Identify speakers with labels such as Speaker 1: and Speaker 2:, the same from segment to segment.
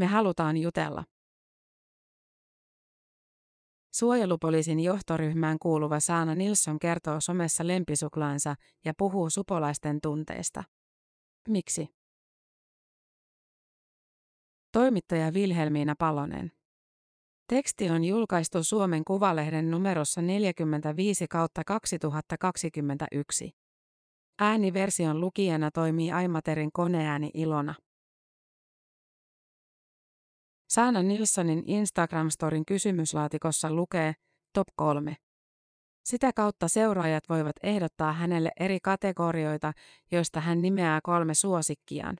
Speaker 1: Me halutaan jutella. Suojelupoliisin johtoryhmään kuuluva Saana Nilsson kertoo somessa lempisuklaansa ja puhuu supolaisten tunteista. Miksi? Toimittaja Vilhelmiina Palonen. Teksti on julkaistu Suomen Kuvalehden numerossa 45 kautta 2021. Ääniversion lukijana toimii Aimaterin koneääni Ilona. Saana Nilssonin Instagram-storin kysymyslaatikossa lukee Top 3. Sitä kautta seuraajat voivat ehdottaa hänelle eri kategorioita, joista hän nimeää kolme suosikkiaan.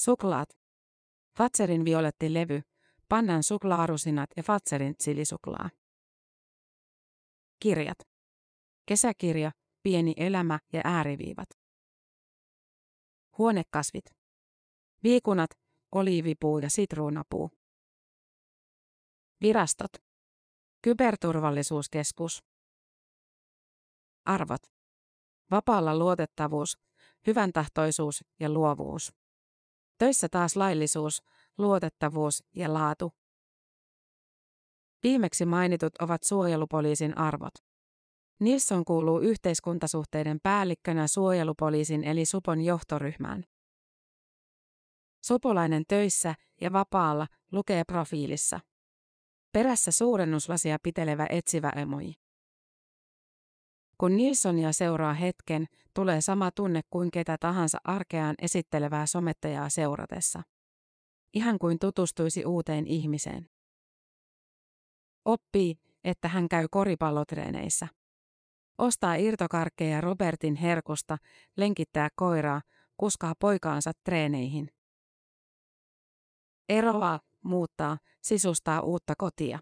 Speaker 1: Suklaat. Fatserin violetti levy, pannan suklaarusinat ja Fatserin chilisuklaa. Kirjat. Kesäkirja, pieni elämä ja ääriviivat. Huonekasvit. Viikunat, oliivipuu ja sitruunapuu. Virastot. Kyberturvallisuuskeskus. Arvot. Vapaalla luotettavuus, hyvän tahtoisuus ja luovuus. Töissä taas laillisuus, luotettavuus ja laatu. Viimeksi mainitut ovat suojelupoliisin arvot. Nilsson kuuluu yhteiskuntasuhteiden päällikkönä suojelupoliisin eli Supon johtoryhmään. Supolainen töissä ja vapaalla lukee profiilissa. Perässä suurennuslasia pitelevä etsivä emoji. Kun Nilssonia seuraa hetken, tulee sama tunne kuin ketä tahansa arkeaan esittelevää somettajaa seuratessa. Ihan kuin tutustuisi uuteen ihmiseen. Oppii, että hän käy koripallotreeneissä. Ostaa irtokarkkeja Robertin herkusta, lenkittää koiraa, kuskaa poikaansa treeneihin. Eroaa, muuttaa, sisustaa uutta kotia.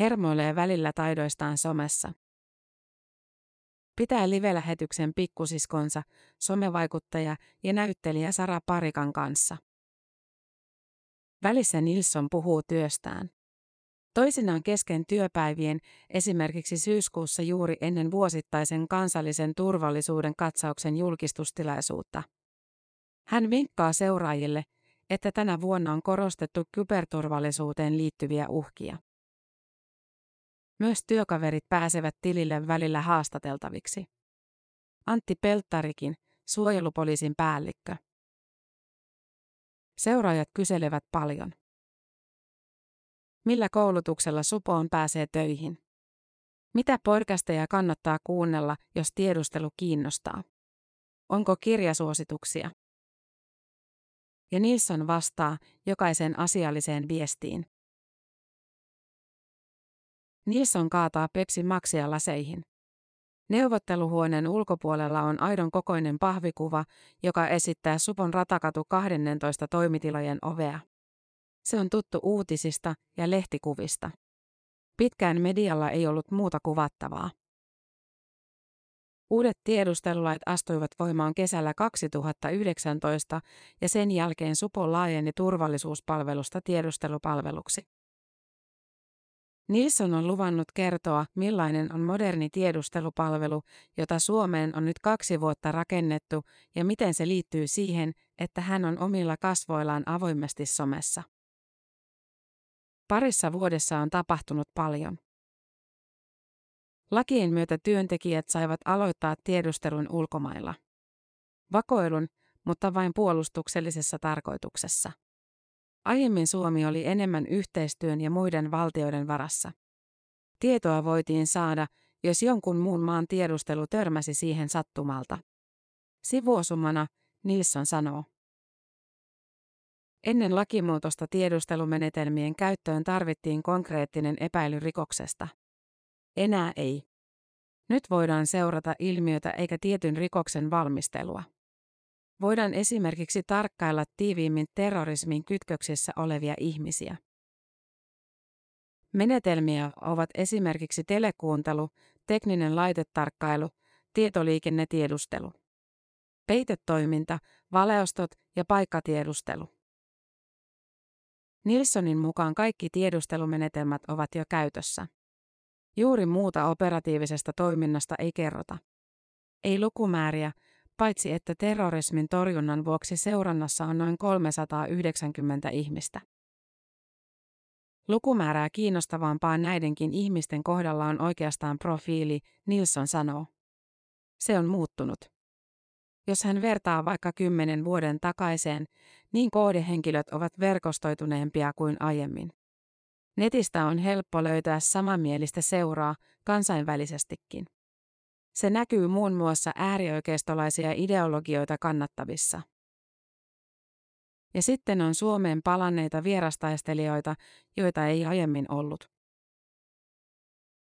Speaker 1: Hermoilee välillä taidoistaan somessa. Pitää live-lähetyksen pikkusiskonsa, somevaikuttaja ja näyttelijä Sara Parikan kanssa. Välissä Nilsson puhuu työstään. Toisinaan kesken työpäivien, esimerkiksi syyskuussa juuri ennen vuosittaisen kansallisen turvallisuuden katsauksen julkistustilaisuutta. Hän vinkkaa seuraajille, että tänä vuonna on korostettu kyberturvallisuuteen liittyviä uhkia. Myös työkaverit pääsevät tilille välillä haastateltaviksi. Antti Pelttarikin, suojelupoliisin päällikkö. Seuraajat kyselevät paljon. Millä koulutuksella Supoon pääsee töihin? Mitä podcasteja kannattaa kuunnella, jos tiedustelu kiinnostaa? Onko kirjasuosituksia? Ja Nilsson vastaa jokaisen asialliseen viestiin. Nilsson kaataa Pepsi Maxia laseihin. Neuvotteluhuoneen ulkopuolella on aidon kokoinen pahvikuva, joka esittää Supon ratakatu 12 toimitilojen ovea. Se on tuttu uutisista ja lehtikuvista. Pitkään medialla ei ollut muuta kuvattavaa. Uudet tiedustelulait astuivat voimaan kesällä 2019 ja sen jälkeen Supo laajeni turvallisuuspalvelusta tiedustelupalveluksi. Nilsson on luvannut kertoa, millainen on moderni tiedustelupalvelu, jota Suomeen on nyt kaksi vuotta rakennettu, ja miten se liittyy siihen, että hän on omilla kasvoillaan avoimesti somessa. Parissa vuodessa on tapahtunut paljon. Lakien myötä työntekijät saivat aloittaa tiedustelun ulkomailla. Vakoilun, mutta vain puolustuksellisessa tarkoituksessa. Aiemmin Suomi oli enemmän yhteistyön ja muiden valtioiden varassa. Tietoa voitiin saada, jos jonkun muun maan tiedustelu törmäsi siihen sattumalta. Sivuosumana, Nilsson sanoo. Ennen lakimuutosta tiedustelumenetelmien käyttöön tarvittiin konkreettinen epäily rikoksesta. Enää ei. Nyt voidaan seurata ilmiötä eikä tietyn rikoksen valmistelua. Voidaan esimerkiksi tarkkailla tiiviimmin terrorismin kytköksissä olevia ihmisiä. Menetelmiä ovat esimerkiksi telekuuntelu, tekninen laitetarkkailu, tietoliikennetiedustelu, peitetoiminta, valeostot ja paikkatiedustelu. Nilssonin mukaan kaikki tiedustelumenetelmät ovat jo käytössä. Juuri muuta operatiivisesta toiminnasta ei kerrota. Ei lukumääriä, paitsi että terrorismin torjunnan vuoksi seurannassa on noin 390 ihmistä. Lukumäärää kiinnostavampaa näidenkin ihmisten kohdalla on oikeastaan profiili, Nilsson sanoo. Se on muuttunut. Jos hän vertaa vaikka kymmenen vuoden takaiseen, niin koodehenkilöt ovat verkostoituneempia kuin aiemmin. Netistä on helppo löytää samanmielistä seuraa kansainvälisestikin. Se näkyy muun muassa äärioikeistolaisia ideologioita kannattavissa. Ja sitten on Suomeen palanneita vierastaistelijoita, joita ei aiemmin ollut.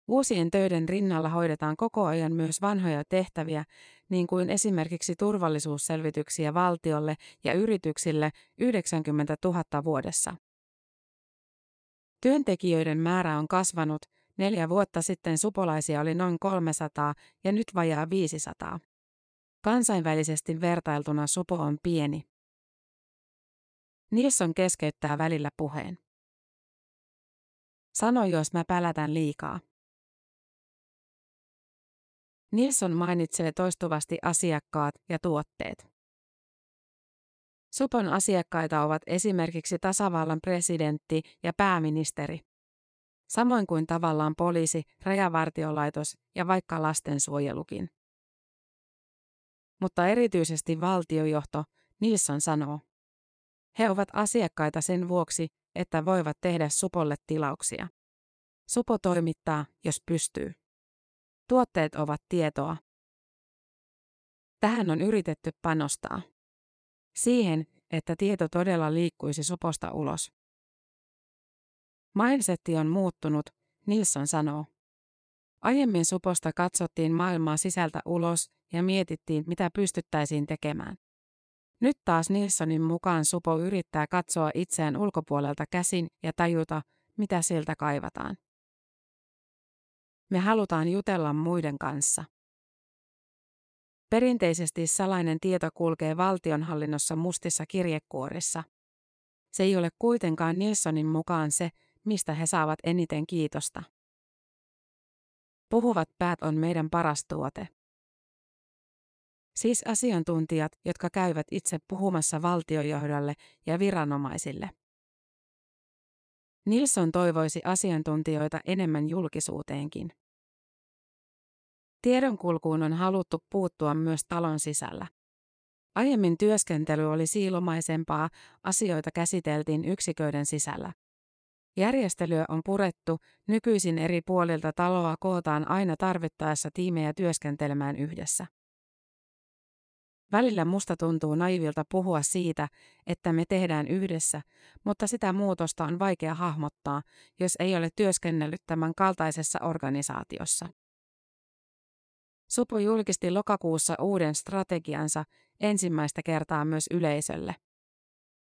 Speaker 1: Uusien töiden rinnalla hoidetaan koko ajan myös vanhoja tehtäviä, niin kuin esimerkiksi turvallisuusselvityksiä valtiolle ja yrityksille 90 000 vuodessa. Työntekijöiden määrä on kasvanut, neljä vuotta sitten supolaisia oli noin 300 ja nyt vajaa 500. Kansainvälisesti vertailtuna supo on pieni. Nilsson keskeyttää välillä puheen. Sano, jos mä pälätän liikaa. Nilsson mainitsee toistuvasti asiakkaat ja tuotteet. Supon asiakkaita ovat esimerkiksi tasavallan presidentti ja pääministeri. Samoin kuin tavallaan poliisi, rajavartiolaitos ja vaikka lastensuojelukin. Mutta erityisesti valtiojohto, Nilsson sanoo. He ovat asiakkaita sen vuoksi, että voivat tehdä Supolle tilauksia. Supo toimittaa, jos pystyy. Tuotteet ovat tietoa. Tähän on yritetty panostaa. Siihen, että tieto todella liikkuisi Suposta ulos. Mindsetti on muuttunut, Nilsson sanoo. Aiemmin Suposta katsottiin maailmaa sisältä ulos ja mietittiin, mitä pystyttäisiin tekemään. Nyt taas Nilssonin mukaan Supo yrittää katsoa itseään ulkopuolelta käsin ja tajuta, mitä siltä kaivataan. Me halutaan jutella muiden kanssa. Perinteisesti salainen tieto kulkee valtionhallinnossa mustissa kirjekuorissa. Se ei ole kuitenkaan Nilssonin mukaan se, mistä he saavat eniten kiitosta. Puhuvat päät on meidän paras tuote. Siis asiantuntijat, jotka käyvät itse puhumassa valtiojohdolle ja viranomaisille. Nilsson toivoisi asiantuntijoita enemmän julkisuuteenkin. Tiedonkulkuun on haluttu puuttua myös talon sisällä. Aiemmin työskentely oli siilomaisempaa, asioita käsiteltiin yksiköiden sisällä. Järjestelyä on purettu, nykyisin eri puolilta taloa kootaan aina tarvittaessa tiimejä työskentelemään yhdessä. Välillä musta tuntuu naivilta puhua siitä, että me tehdään yhdessä, mutta sitä muutosta on vaikea hahmottaa, jos ei ole työskennellyt tämän kaltaisessa organisaatiossa. Supo julkisti lokakuussa uuden strategiansa ensimmäistä kertaa myös yleisölle.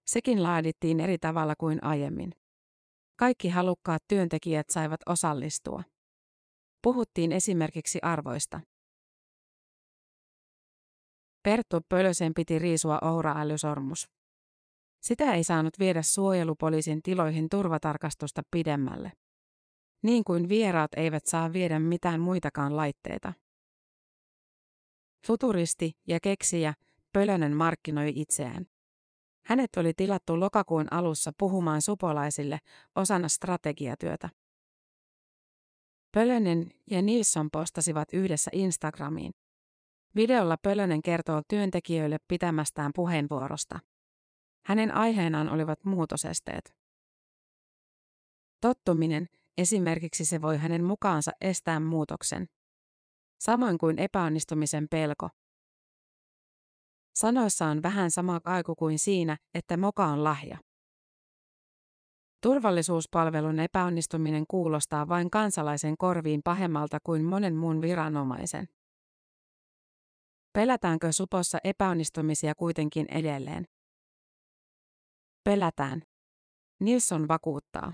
Speaker 1: Sekin laadittiin eri tavalla kuin aiemmin. Kaikki halukkaat työntekijät saivat osallistua. Puhuttiin esimerkiksi arvoista. Perttu Pölösen piti riisua Oura-älysormus. Sitä ei saanut viedä suojelupoliisin tiloihin turvatarkastusta pidemmälle. Niin kuin vieraat eivät saa viedä mitään muitakaan laitteita. Futuristi ja keksijä, Pölönen markkinoi itseään. Hänet oli tilattu lokakuun alussa puhumaan supolaisille osana strategiatyötä. Pölönen ja Nilsson postasivat yhdessä Instagramiin. Videolla Pölönen kertoo työntekijöille pitämästään puheenvuorosta. Hänen aiheenaan olivat muutosesteet. Tottuminen, esimerkiksi se voi hänen mukaansa estää muutoksen. Samoin kuin epäonnistumisen pelko. Sanoissa on vähän sama kaiku kuin siinä, että moka on lahja. Turvallisuuspalvelun epäonnistuminen kuulostaa vain kansalaisen korviin pahemmalta kuin monen muun viranomaisen. Pelätäänkö supossa epäonnistumisia kuitenkin edelleen? Pelätään. Nilsson vakuuttaa.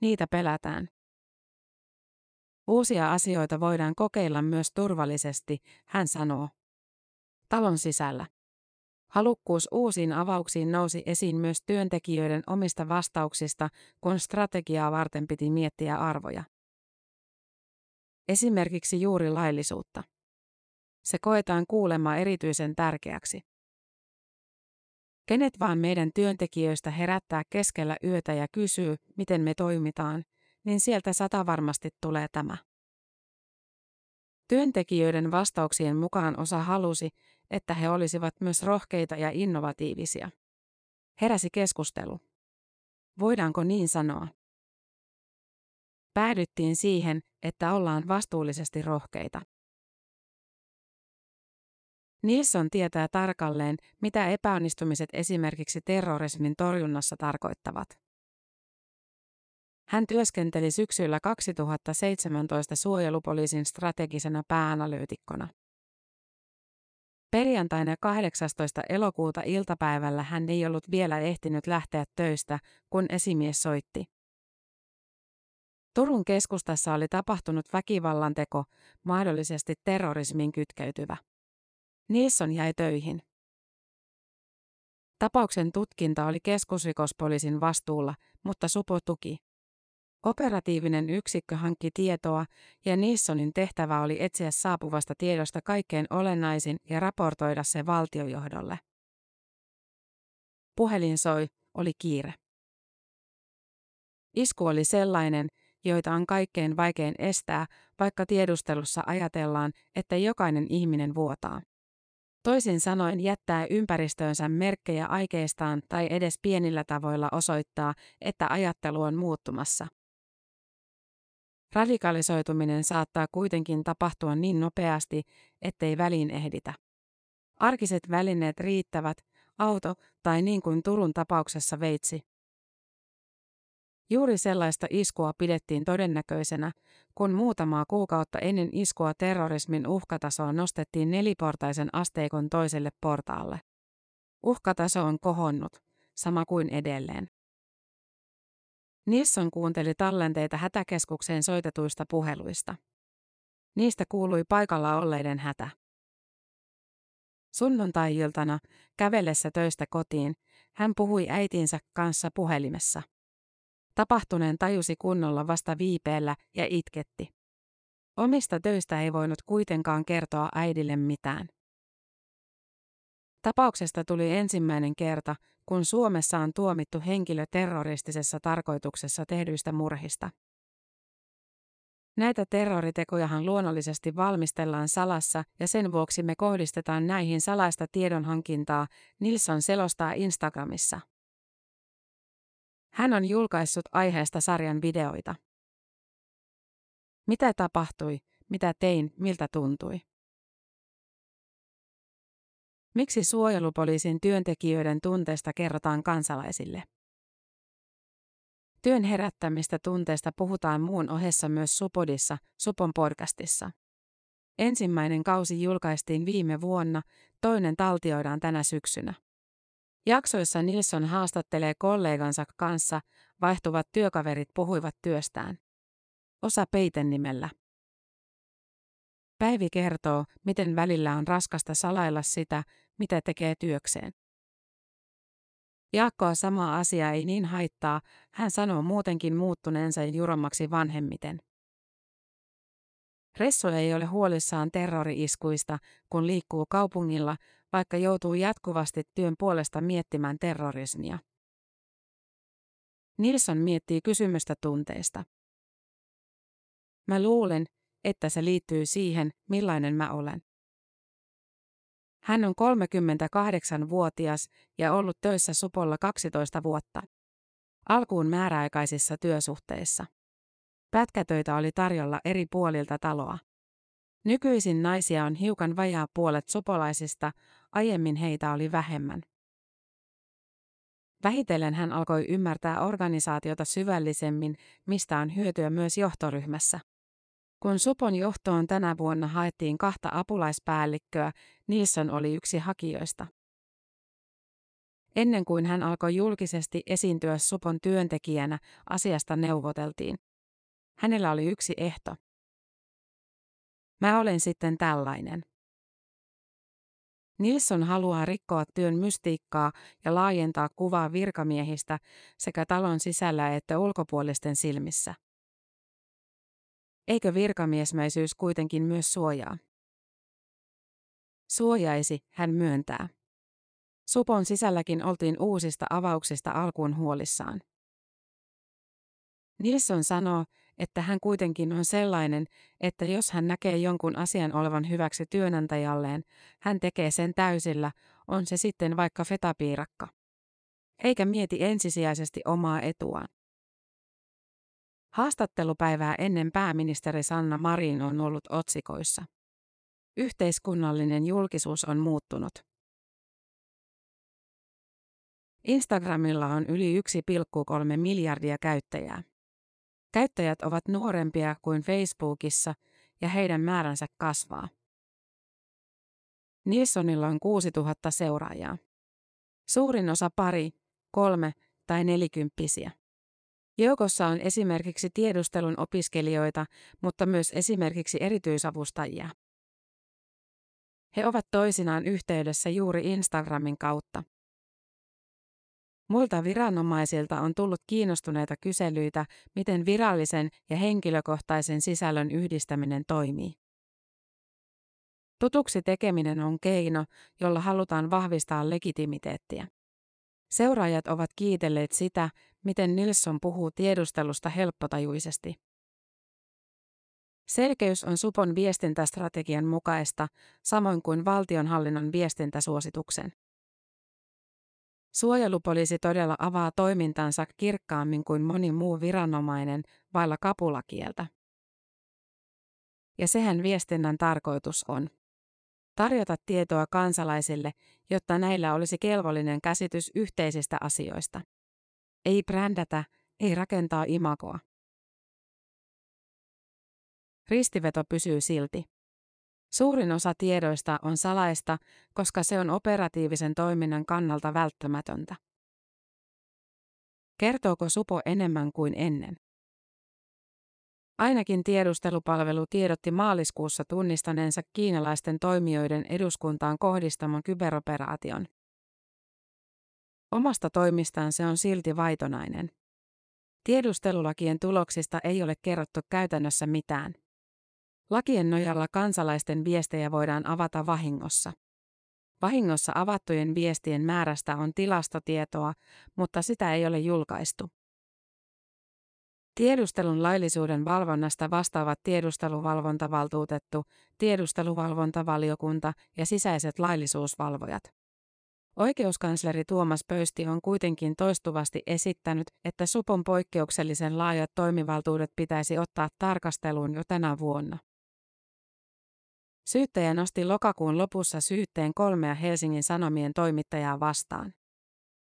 Speaker 1: Niitä pelätään. Uusia asioita voidaan kokeilla myös turvallisesti, hän sanoo. Talon sisällä. Halukkuus uusiin avauksiin nousi esiin myös työntekijöiden omista vastauksista, kun strategiaa varten piti miettiä arvoja. Esimerkiksi juuri laillisuutta. se koetaan kuulema erityisen tärkeäksi. Kenet vaan meidän työntekijöistä herättää keskellä yötä ja kysyy, miten me toimitaan, niin sieltä sata varmasti tulee tämä. Työntekijöiden vastauksien mukaan osa halusi, että he olisivat myös rohkeita ja innovatiivisia. Heräsi keskustelu. Voidaanko niin sanoa? Päädyttiin siihen, että ollaan vastuullisesti rohkeita. Nilsson tietää tarkalleen, mitä epäonnistumiset esimerkiksi terrorismin torjunnassa tarkoittavat. Hän työskenteli syksyllä 2017 suojelupoliisin strategisena pääanalyytikkona. Perjantaina 18. elokuuta iltapäivällä hän ei ollut vielä ehtinyt lähteä töistä, kun esimies soitti. Turun keskustassa oli tapahtunut väkivallanteko, mahdollisesti terrorismiin kytkeytyvä. Nilsson jäi töihin. Tapauksen tutkinta oli keskusrikospoliisin vastuulla, mutta Supo tuki. Operatiivinen yksikkö hankki tietoa ja Nissonin tehtävä oli etsiä saapuvasta tiedosta kaikkein olennaisin ja raportoida se valtiojohdolle. Puhelin soi, oli kiire. Isku oli sellainen, joita on kaikkein vaikein estää, vaikka tiedustelussa ajatellaan, että jokainen ihminen vuotaa. Toisin sanoen jättää ympäristöönsä merkkejä aikeistaan tai edes pienillä tavoilla osoittaa, että ajattelu on muuttumassa. Radikalisoituminen saattaa kuitenkin tapahtua niin nopeasti, ettei väliin ehditä. Arkiset välineet riittävät, auto tai niin kuin Turun tapauksessa veitsi. Juuri sellaista iskua pidettiin todennäköisenä, kun muutamaa kuukautta ennen iskua terrorismin uhkatasoa nostettiin neliportaisen asteikon toiselle portaalle. Uhkataso on kohonnut, sama kuin edelleen. Nisson kuunteli tallenteita hätäkeskukseen soitetuista puheluista. Niistä kuului paikalla olleiden hätä. Sunnuntai-iltana, kävellessä töistä kotiin, hän puhui äitinsä kanssa puhelimessa. Tapahtuneen tajusi kunnolla vasta viipeellä ja itketti. Omista töistä ei voinut kuitenkaan kertoa äidille mitään. Tapauksesta tuli ensimmäinen kerta, kun Suomessa on tuomittu henkilö terroristisessa tarkoituksessa tehdyistä murhista. Näitä terroritekojahan luonnollisesti valmistellaan salassa ja sen vuoksi me kohdistetaan näihin salaista tiedonhankintaa, Nilsson selostaa Instagramissa. Hän on julkaissut aiheesta sarjan videoita. Mitä tapahtui, mitä tein, miltä tuntui? Miksi suojelupoliisin työntekijöiden tunteesta kerrotaan kansalaisille? Työn herättämistä tunteesta puhutaan muun ohessa myös Supodissa, Supon podcastissa. Ensimmäinen kausi julkaistiin viime vuonna, toinen taltioidaan tänä syksynä. Jaksoissa Nilsson haastattelee kollegansa kanssa, vaihtuvat työkaverit puhuivat työstään. Osa Peiten nimellä. Päivi kertoo, miten välillä on raskasta salailla sitä, mitä tekee työkseen. Jaakkoa sama asia ei niin haittaa, hän sanoo muutenkin muuttuneensa jurommaksi vanhemmiten. Resso ei ole huolissaan terrori-iskuista, kun liikkuu kaupungilla, vaikka joutuu jatkuvasti työn puolesta miettimään terrorismia. Nilsson miettii kysymystä tunteista. Mä luulen, että se liittyy siihen, millainen mä olen. Hän on 38-vuotias ja ollut töissä Supolla 12 vuotta. Alkuun määräaikaisissa työsuhteissa. Pätkätöitä oli tarjolla eri puolilta taloa. Nykyisin naisia on hiukan vajaa puolet supolaisista, aiemmin heitä oli vähemmän. Vähitellen hän alkoi ymmärtää organisaatiota syvällisemmin, mistä on hyötyä myös johtoryhmässä. Kun Supon johtoon tänä vuonna haettiin kahta apulaispäällikköä, Nilsson oli yksi hakijoista. Ennen kuin hän alkoi julkisesti esiintyä Supon työntekijänä, asiasta neuvoteltiin. Hänellä oli yksi ehto. Mä olen sitten tällainen. Nilsson haluaa rikkoa työn mystiikkaa ja laajentaa kuvaa virkamiehistä sekä talon sisällä että ulkopuolisten silmissä. Eikö virkamiesmäisyys kuitenkin myös suojaa? Suojaisi, hän myöntää. Supon sisälläkin oltiin uusista avauksista alkuun huolissaan. Nilsson sanoo, että hän kuitenkin on sellainen, että jos hän näkee jonkun asian olevan hyväksi työnantajalleen, hän tekee sen täysillä, on se sitten vaikka fetapiirakka. Eikä mieti ensisijaisesti omaa etuaan. Haastattelupäivää ennen pääministeri Sanna Marin on ollut otsikoissa. Yhteiskunnallinen julkisuus on muuttunut. Instagramilla on yli 1,3 miljardia käyttäjää. Käyttäjät ovat nuorempia kuin Facebookissa ja heidän määränsä kasvaa. Nilssonilla on 6000 seuraajaa. Suurin osa pari, kolme tai nelikymppisiä. Joukossa on esimerkiksi tiedustelun opiskelijoita, mutta myös esimerkiksi erityisavustajia. He ovat toisinaan yhteydessä juuri Instagramin kautta. Muilta viranomaisilta on tullut kiinnostuneita kyselyitä, miten virallisen ja henkilökohtaisen sisällön yhdistäminen toimii. Tutuksi tekeminen on keino, jolla halutaan vahvistaa legitimiteettiä. Seuraajat ovat kiitelleet sitä, miten Nilsson puhuu tiedustelusta helppotajuisesti. Selkeys on Supon viestintästrategian mukaista, samoin kuin valtionhallinnon viestintäsuosituksen. Suojelupoliisi todella avaa toimintansa kirkkaammin kuin moni muu viranomainen vailla kapulakieltä. Ja sehän viestinnän tarkoitus on. Tarjota tietoa kansalaisille, jotta näillä olisi kelvollinen käsitys yhteisistä asioista. Ei brändätä, ei rakentaa imagoa. Ristiveto pysyy silti. Suurin osa tiedoista on salaista, koska se on operatiivisen toiminnan kannalta välttämätöntä. Kertooko Supo enemmän kuin ennen? Ainakin tiedustelupalvelu tiedotti maaliskuussa tunnistaneensa kiinalaisten toimijoiden eduskuntaan kohdistaman kyberoperaation. Omasta toimistaan se on silti vaitonainen. Tiedustelulakien tuloksista ei ole kerrottu käytännössä mitään. Lakien nojalla kansalaisten viestejä voidaan avata vahingossa. Vahingossa avattujen viestien määrästä on tilastotietoa, mutta sitä ei ole julkaistu. Tiedustelun laillisuuden valvonnasta vastaavat tiedusteluvalvontavaltuutettu, tiedusteluvalvontavaliokunta ja sisäiset laillisuusvalvojat. Oikeuskansleri Tuomas Pöysti on kuitenkin toistuvasti esittänyt, että supon poikkeuksellisen laajat toimivaltuudet pitäisi ottaa tarkasteluun jo tänä vuonna. Syyttäjä nosti lokakuun lopussa syytteen kolmea Helsingin Sanomien toimittajaa vastaan.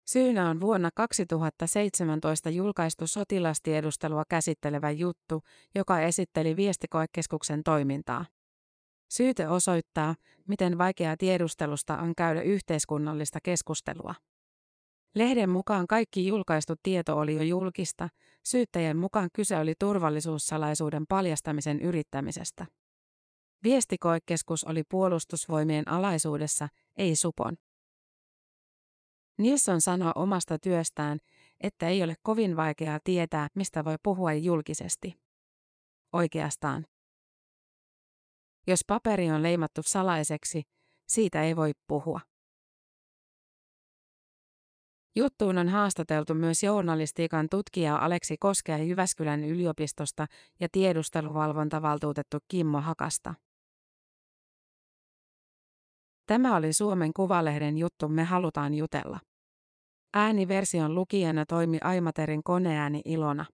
Speaker 1: Syynä on vuonna 2017 julkaistu sotilastiedustelua käsittelevä juttu, joka esitteli viestikoekeskuksen toimintaa. Syyte osoittaa, miten vaikeaa tiedustelusta on käydä yhteiskunnallista keskustelua. Lehden mukaan kaikki julkaistu tieto oli jo julkista, syyttäjän mukaan kyse oli turvallisuussalaisuuden paljastamisen yrittämisestä. Viestikoekeskus oli puolustusvoimien alaisuudessa, ei supon. Nilsson sanoi omasta työstään, että ei ole kovin vaikeaa tietää, mistä voi puhua julkisesti. Oikeastaan. Jos paperi on leimattu salaiseksi, siitä ei voi puhua. Juttuun on haastateltu myös journalistiikan tutkija Aleksi Koskea Jyväskylän yliopistosta ja tiedusteluvalvontavaltuutettu Kimmo Hakasta. Tämä oli Suomen Kuvalehden juttu Me halutaan jutella. Ääniversion lukijana toimi Aimaterin koneääni Ilona.